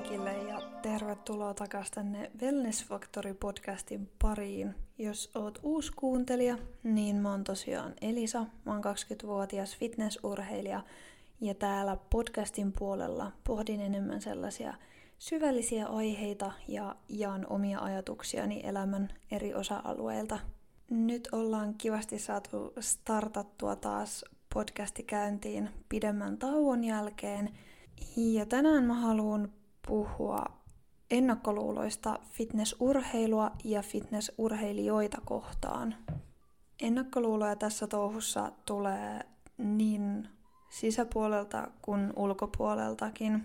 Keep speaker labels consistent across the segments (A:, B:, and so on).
A: kaikille ja tervetuloa takaisin tänne Wellness Factory podcastin pariin. Jos oot uusi kuuntelija, niin mä oon tosiaan Elisa, mä oon 20-vuotias fitnessurheilija ja täällä podcastin puolella pohdin enemmän sellaisia syvällisiä aiheita ja jaan omia ajatuksiani elämän eri osa-alueilta. Nyt ollaan kivasti saatu startattua taas podcasti käyntiin pidemmän tauon jälkeen – ja tänään mä haluan puhua ennakkoluuloista fitnessurheilua ja fitnessurheilijoita kohtaan. Ennakkoluuloja tässä touhussa tulee niin sisäpuolelta kuin ulkopuoleltakin.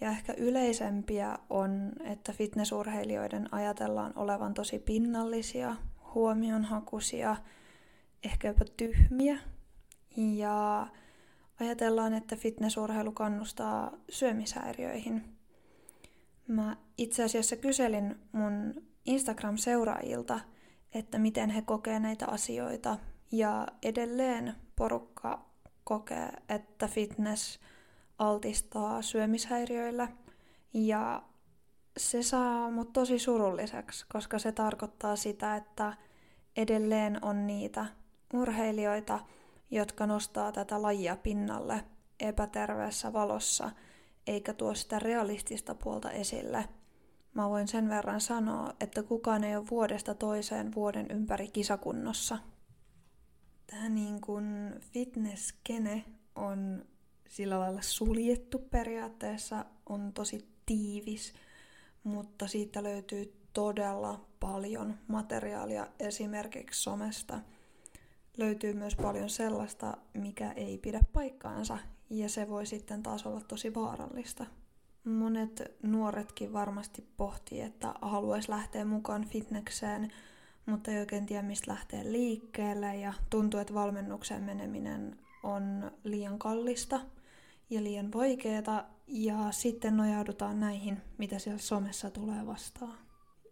A: Ja ehkä yleisempiä on, että fitnessurheilijoiden ajatellaan olevan tosi pinnallisia, huomionhakuisia, ehkä jopa tyhmiä. Ja ajatellaan, että fitnessurheilu kannustaa syömishäiriöihin. Mä itse asiassa kyselin mun Instagram-seuraajilta, että miten he kokee näitä asioita. Ja edelleen porukka kokee, että fitness altistaa syömishäiriöillä. Ja se saa mut tosi surulliseksi, koska se tarkoittaa sitä, että edelleen on niitä urheilijoita, jotka nostaa tätä lajia pinnalle epäterveessä valossa, eikä tuo sitä realistista puolta esille. Mä voin sen verran sanoa, että kukaan ei ole vuodesta toiseen vuoden ympäri kisakunnossa. Tämä niin kuin fitnesskene on sillä lailla suljettu periaatteessa, on tosi tiivis, mutta siitä löytyy todella paljon materiaalia esimerkiksi somesta – löytyy myös paljon sellaista, mikä ei pidä paikkaansa, ja se voi sitten taas olla tosi vaarallista. Monet nuoretkin varmasti pohtii, että haluaisi lähteä mukaan fitnekseen, mutta ei oikein tiedä, mistä lähtee liikkeelle, ja tuntuu, että valmennukseen meneminen on liian kallista ja liian vaikeaa, ja sitten nojaudutaan näihin, mitä siellä somessa tulee vastaan.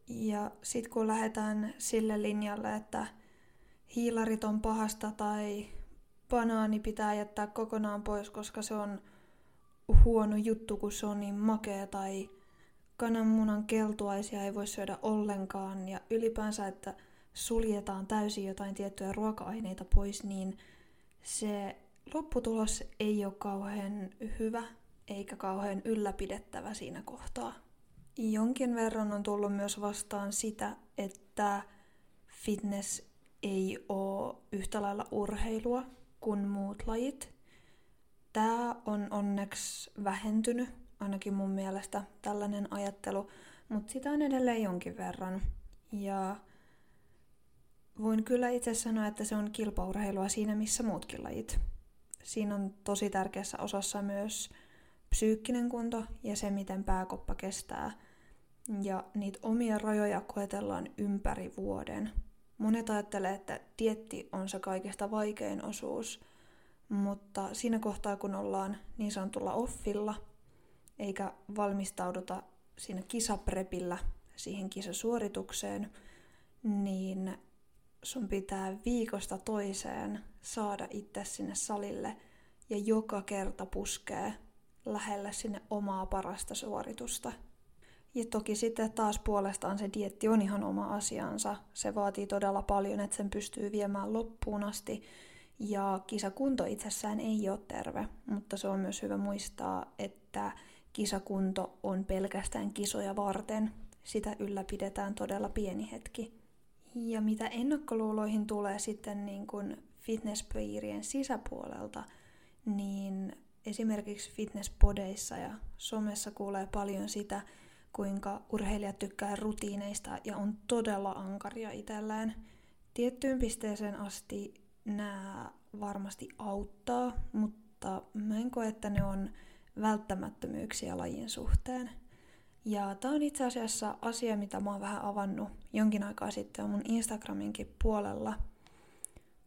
A: Ja sitten kun lähdetään sille linjalle, että hiilarit on pahasta tai banaani pitää jättää kokonaan pois, koska se on huono juttu, kun se on niin makea tai kananmunan keltuaisia ei voi syödä ollenkaan ja ylipäänsä, että suljetaan täysin jotain tiettyjä ruoka-aineita pois, niin se lopputulos ei ole kauhean hyvä eikä kauhean ylläpidettävä siinä kohtaa. Jonkin verran on tullut myös vastaan sitä, että fitness ei ole yhtä lailla urheilua kuin muut lajit. Tämä on onneksi vähentynyt, ainakin mun mielestä tällainen ajattelu, mutta sitä on edelleen jonkin verran. Ja voin kyllä itse sanoa, että se on kilpaurheilua siinä, missä muutkin lajit. Siinä on tosi tärkeässä osassa myös psyykkinen kunto ja se, miten pääkoppa kestää. Ja niitä omia rajoja koetellaan ympäri vuoden – Monet ajattelee, että dietti on se kaikista vaikein osuus, mutta siinä kohtaa, kun ollaan niin sanotulla offilla, eikä valmistauduta siinä kisaprepillä siihen kisasuoritukseen, niin sun pitää viikosta toiseen saada itse sinne salille ja joka kerta puskee lähelle sinne omaa parasta suoritusta – ja toki sitten taas puolestaan se dietti on ihan oma asiansa. Se vaatii todella paljon, että sen pystyy viemään loppuun asti. Ja kisakunto itsessään ei ole terve, mutta se on myös hyvä muistaa, että kisakunto on pelkästään kisoja varten. Sitä ylläpidetään todella pieni hetki. Ja mitä ennakkoluuloihin tulee sitten niin kuin fitnesspiirien sisäpuolelta, niin esimerkiksi fitnesspodeissa ja somessa kuulee paljon sitä, kuinka urheilijat tykkää rutiineista ja on todella ankaria itselleen. Tiettyyn pisteeseen asti nämä varmasti auttaa, mutta mä en koe, että ne on välttämättömyyksiä lajin suhteen. Ja tämä on itse asiassa asia, mitä mä oon vähän avannut jonkin aikaa sitten mun Instagraminkin puolella.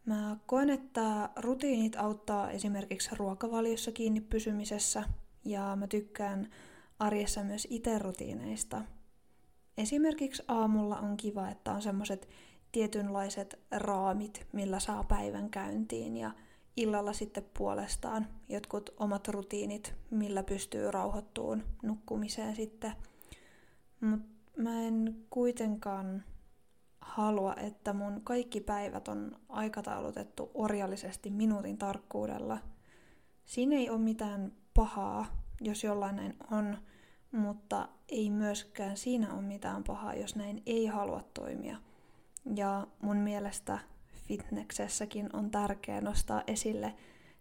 A: Mä koen, että rutiinit auttaa esimerkiksi ruokavaliossa kiinni pysymisessä ja mä tykkään arjessa myös itse-rutiineista. Esimerkiksi aamulla on kiva, että on semmoiset tietynlaiset raamit, millä saa päivän käyntiin ja illalla sitten puolestaan jotkut omat rutiinit, millä pystyy rauhoittuun nukkumiseen sitten. Mutta mä en kuitenkaan halua, että mun kaikki päivät on aikataulutettu orjallisesti minuutin tarkkuudella. Siinä ei ole mitään pahaa, jos jollain on, mutta ei myöskään siinä ole mitään pahaa, jos näin ei halua toimia. Ja mun mielestä fitneksessäkin on tärkeää nostaa esille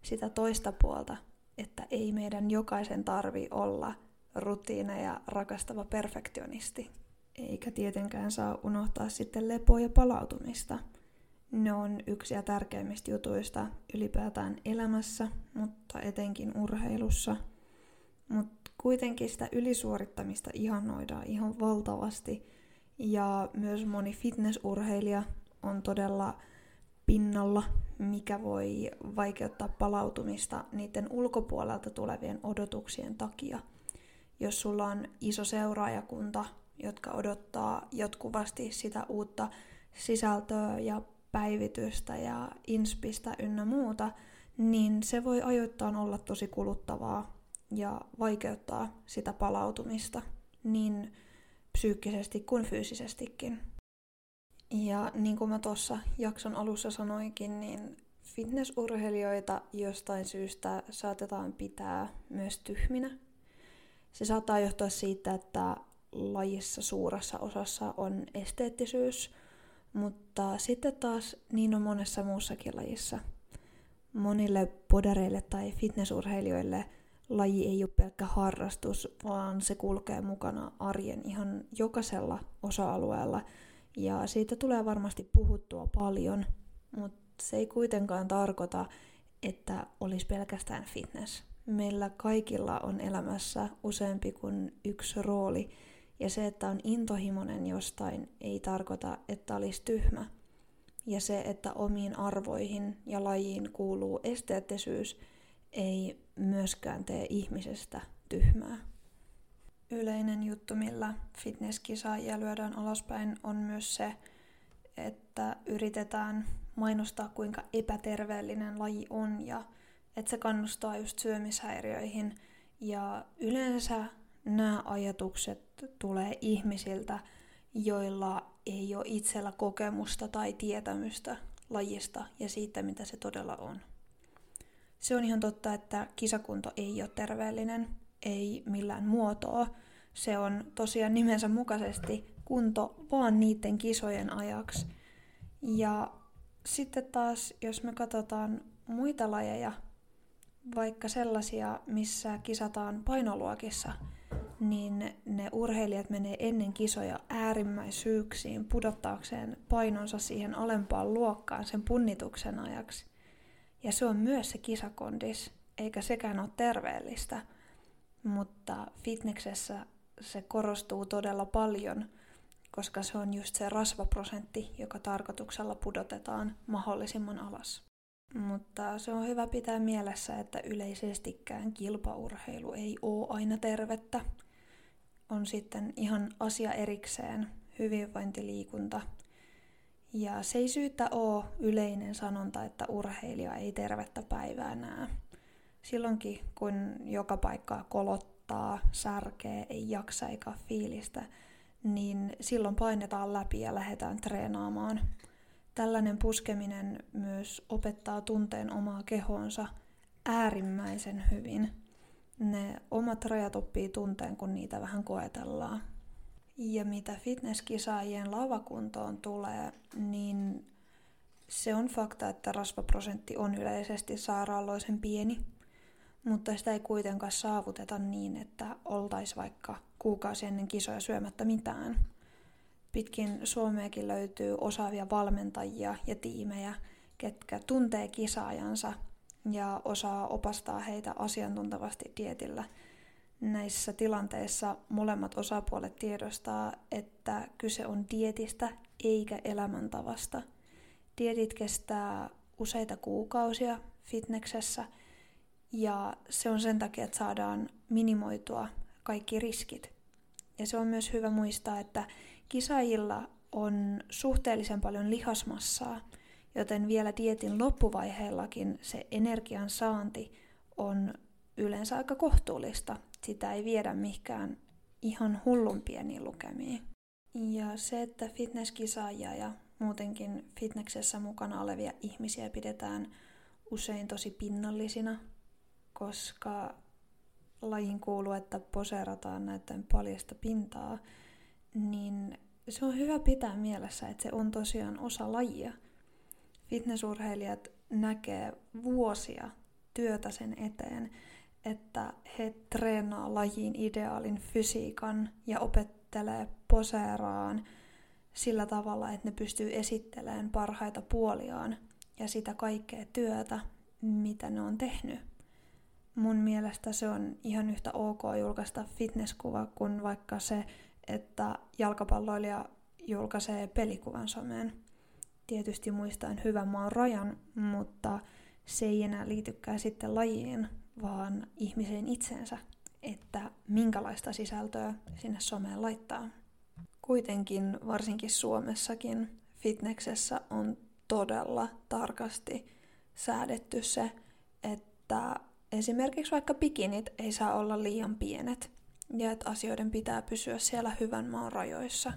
A: sitä toista puolta, että ei meidän jokaisen tarvi olla rutiineja rakastava perfektionisti. Eikä tietenkään saa unohtaa sitten lepoa ja palautumista. Ne on yksi ja tärkeimmistä jutuista ylipäätään elämässä, mutta etenkin urheilussa. Mutta kuitenkin sitä ylisuorittamista ihannoidaan ihan valtavasti. Ja myös moni fitnessurheilija on todella pinnalla, mikä voi vaikeuttaa palautumista niiden ulkopuolelta tulevien odotuksien takia. Jos sulla on iso seuraajakunta, jotka odottaa jatkuvasti sitä uutta sisältöä ja päivitystä ja inspistä ynnä muuta, niin se voi ajoittain olla tosi kuluttavaa ja vaikeuttaa sitä palautumista niin psyykkisesti kuin fyysisestikin. Ja niin kuin mä tuossa jakson alussa sanoinkin, niin fitnessurheilijoita jostain syystä saatetaan pitää myös tyhminä. Se saattaa johtua siitä, että lajissa suuressa osassa on esteettisyys, mutta sitten taas niin on monessa muussakin lajissa. Monille podareille tai fitnessurheilijoille laji ei ole pelkkä harrastus, vaan se kulkee mukana arjen ihan jokaisella osa-alueella – ja siitä tulee varmasti puhuttua paljon, mutta se ei kuitenkaan tarkoita, että olisi pelkästään fitness. Meillä kaikilla on elämässä useampi kuin yksi rooli, ja se, että on intohimoinen jostain, ei tarkoita, että olisi tyhmä. Ja se, että omiin arvoihin ja lajiin kuuluu esteettisyys, ei myöskään tee ihmisestä tyhmää. Yleinen juttu, millä fitnesskisaajia lyödään alaspäin, on myös se, että yritetään mainostaa, kuinka epäterveellinen laji on ja että se kannustaa just syömishäiriöihin. Ja yleensä nämä ajatukset tulee ihmisiltä, joilla ei ole itsellä kokemusta tai tietämystä lajista ja siitä, mitä se todella on. Se on ihan totta, että kisakunto ei ole terveellinen ei millään muotoa. Se on tosiaan nimensä mukaisesti kunto vaan niiden kisojen ajaksi. Ja sitten taas, jos me katsotaan muita lajeja, vaikka sellaisia, missä kisataan painoluokissa, niin ne urheilijat menee ennen kisoja äärimmäisyyksiin pudottaakseen painonsa siihen alempaan luokkaan sen punnituksen ajaksi. Ja se on myös se kisakondis, eikä sekään ole terveellistä – mutta fitneksessä se korostuu todella paljon, koska se on just se rasvaprosentti, joka tarkoituksella pudotetaan mahdollisimman alas. Mutta se on hyvä pitää mielessä, että yleisestikään kilpaurheilu ei ole aina tervettä. On sitten ihan asia erikseen hyvinvointiliikunta. Ja se ei syyttä ole yleinen sanonta, että urheilija ei tervettä päivää näe silloinkin, kun joka paikkaa kolottaa, särkee, ei jaksa eikä fiilistä, niin silloin painetaan läpi ja lähdetään treenaamaan. Tällainen puskeminen myös opettaa tunteen omaa kehonsa äärimmäisen hyvin. Ne omat rajat oppii tunteen, kun niitä vähän koetellaan. Ja mitä fitnesskisaajien lavakuntoon tulee, niin se on fakta, että rasvaprosentti on yleisesti sairaaloisen pieni – mutta sitä ei kuitenkaan saavuteta niin, että oltaisiin vaikka kuukausi ennen kisoja syömättä mitään. Pitkin Suomeakin löytyy osaavia valmentajia ja tiimejä, ketkä tuntee kisaajansa ja osaa opastaa heitä asiantuntevasti dietillä. Näissä tilanteissa molemmat osapuolet tiedostaa, että kyse on dietistä eikä elämäntavasta. Dietit kestää useita kuukausia fitneksessä – ja se on sen takia, että saadaan minimoitua kaikki riskit. Ja se on myös hyvä muistaa, että kisaajilla on suhteellisen paljon lihasmassaa, joten vielä dietin loppuvaiheellakin se energian saanti on yleensä aika kohtuullista. Sitä ei viedä mihinkään ihan hullun pieniin lukemiin. Ja se, että fitnesskisaajia ja muutenkin fitneksessä mukana olevia ihmisiä pidetään usein tosi pinnallisina, koska lajin kuuluu, että poseerataan näiden paljasta pintaa, niin se on hyvä pitää mielessä, että se on tosiaan osa lajia. Fitnessurheilijat näkee vuosia työtä sen eteen, että he treenaa lajiin ideaalin fysiikan ja opettelee poseeraan sillä tavalla, että ne pystyy esittelemään parhaita puoliaan ja sitä kaikkea työtä, mitä ne on tehnyt. Mun mielestä se on ihan yhtä ok julkaista fitnesskuva kuin vaikka se, että jalkapalloilija julkaisee pelikuvan someen. Tietysti muistaen hyvän maan rajan, mutta se ei enää liitykään sitten lajiin, vaan ihmiseen itsensä, että minkälaista sisältöä sinne someen laittaa. Kuitenkin, varsinkin Suomessakin, fitneksessä on todella tarkasti säädetty se, että esimerkiksi vaikka bikinit ei saa olla liian pienet ja että asioiden pitää pysyä siellä hyvän maan rajoissa.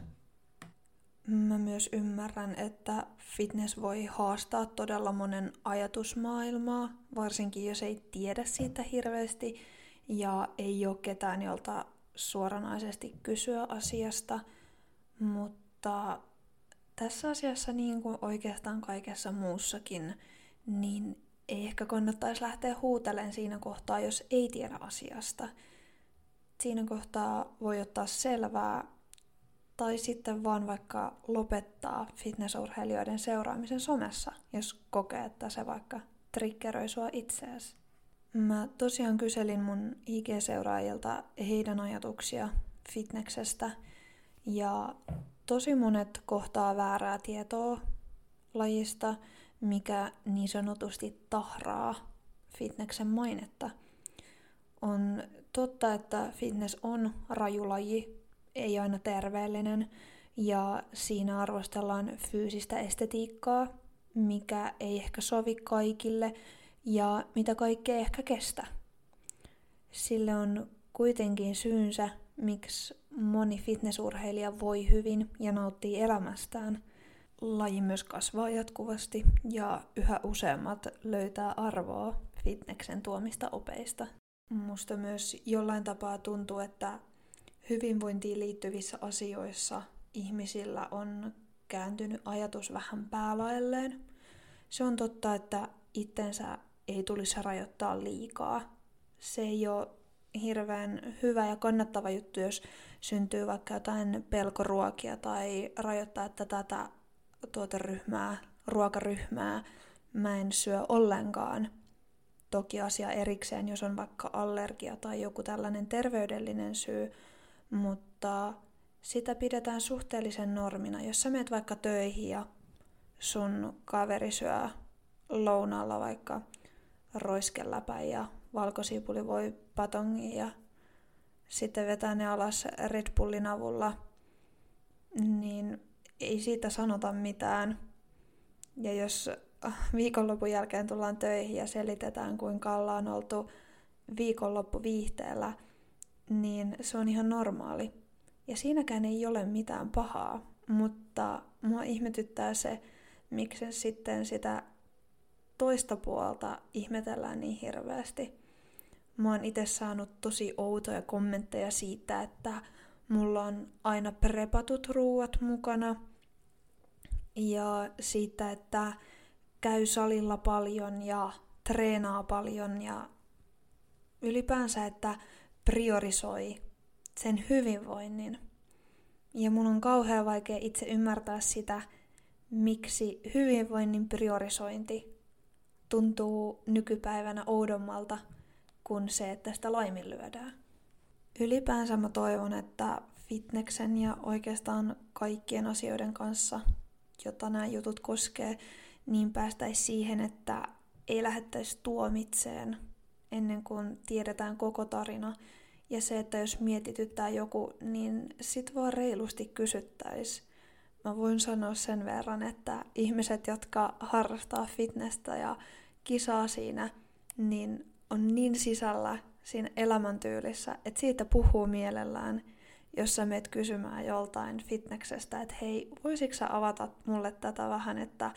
A: Mä myös ymmärrän, että fitness voi haastaa todella monen ajatusmaailmaa, varsinkin jos ei tiedä siitä hirveästi ja ei ole ketään, jolta suoranaisesti kysyä asiasta. Mutta tässä asiassa, niin kuin oikeastaan kaikessa muussakin, niin ei ehkä kannattaisi lähteä huutelemaan siinä kohtaa, jos ei tiedä asiasta. Siinä kohtaa voi ottaa selvää tai sitten vaan vaikka lopettaa fitnessurheilijoiden seuraamisen somessa, jos kokee, että se vaikka triggeröi sua itseäsi. Mä tosiaan kyselin mun IG-seuraajilta heidän ajatuksia fitneksestä ja tosi monet kohtaa väärää tietoa lajista, mikä niin sanotusti tahraa fitneksen mainetta. On totta, että fitness on rajulaji, ei aina terveellinen, ja siinä arvostellaan fyysistä estetiikkaa, mikä ei ehkä sovi kaikille ja mitä kaikkea ehkä kestä. Sille on kuitenkin syynsä, miksi moni fitnessurheilija voi hyvin ja nauttii elämästään. Laji myös kasvaa jatkuvasti ja yhä useammat löytää arvoa fitneksen tuomista opeista. Musta myös jollain tapaa tuntuu, että hyvinvointiin liittyvissä asioissa ihmisillä on kääntynyt ajatus vähän päälaelleen. Se on totta, että itsensä ei tulisi rajoittaa liikaa. Se ei ole hirveän hyvä ja kannattava juttu, jos syntyy vaikka jotain pelkoruokia tai rajoittaa, että tätä tuoteryhmää, ruokaryhmää mä en syö ollenkaan. Toki asia erikseen, jos on vaikka allergia tai joku tällainen terveydellinen syy, mutta sitä pidetään suhteellisen normina. Jos sä meet vaikka töihin ja sun kaveri syö lounaalla vaikka roiskeläpä ja valkosipuli voi patongi ja sitten vetää ne alas Red Bullin avulla, niin ei siitä sanota mitään. Ja jos viikonlopun jälkeen tullaan töihin ja selitetään, kuinka ollaan oltu viikonloppu viihteellä, niin se on ihan normaali. Ja siinäkään ei ole mitään pahaa, mutta mua ihmetyttää se, miksi sitten sitä toista puolta ihmetellään niin hirveästi. Mä oon itse saanut tosi outoja kommentteja siitä, että mulla on aina prepatut ruuat mukana ja siitä, että käy salilla paljon ja treenaa paljon ja ylipäänsä, että priorisoi sen hyvinvoinnin. Ja mun on kauhean vaikea itse ymmärtää sitä, miksi hyvinvoinnin priorisointi tuntuu nykypäivänä oudommalta kuin se, että sitä laiminlyödään. Ylipäänsä mä toivon, että fitneksen ja oikeastaan kaikkien asioiden kanssa, jota nämä jutut koskee, niin päästäisiin siihen, että ei lähettäisi tuomitseen ennen kuin tiedetään koko tarina. Ja se, että jos mietityttää joku, niin sit vaan reilusti kysyttäisi. mä voin sanoa sen verran, että ihmiset, jotka harrastaa fitnessä ja kisaa siinä, niin on niin sisällä siinä elämäntyylissä, että siitä puhuu mielellään, jos sä meet kysymään joltain fitneksestä, että hei, voisitko sä avata mulle tätä vähän, että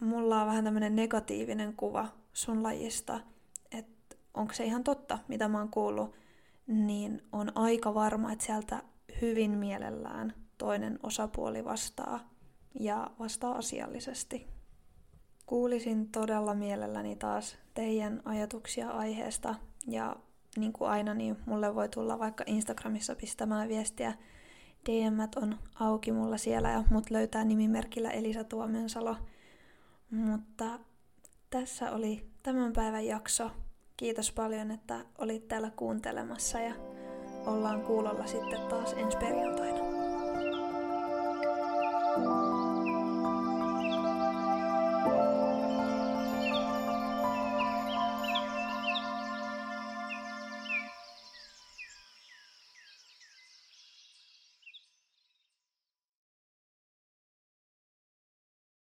A: mulla on vähän tämmöinen negatiivinen kuva sun lajista, onko se ihan totta, mitä mä oon kuullut, niin on aika varma, että sieltä hyvin mielellään toinen osapuoli vastaa ja vastaa asiallisesti. Kuulisin todella mielelläni taas teidän ajatuksia aiheesta ja niin kuin aina, niin mulle voi tulla vaikka Instagramissa pistämään viestiä. DM on auki mulla siellä ja mut löytää nimimerkillä Elisa Tuomensalo. Mutta tässä oli tämän päivän jakso. Kiitos paljon, että olit täällä kuuntelemassa ja ollaan kuulolla sitten taas ensi perjantaina. thank you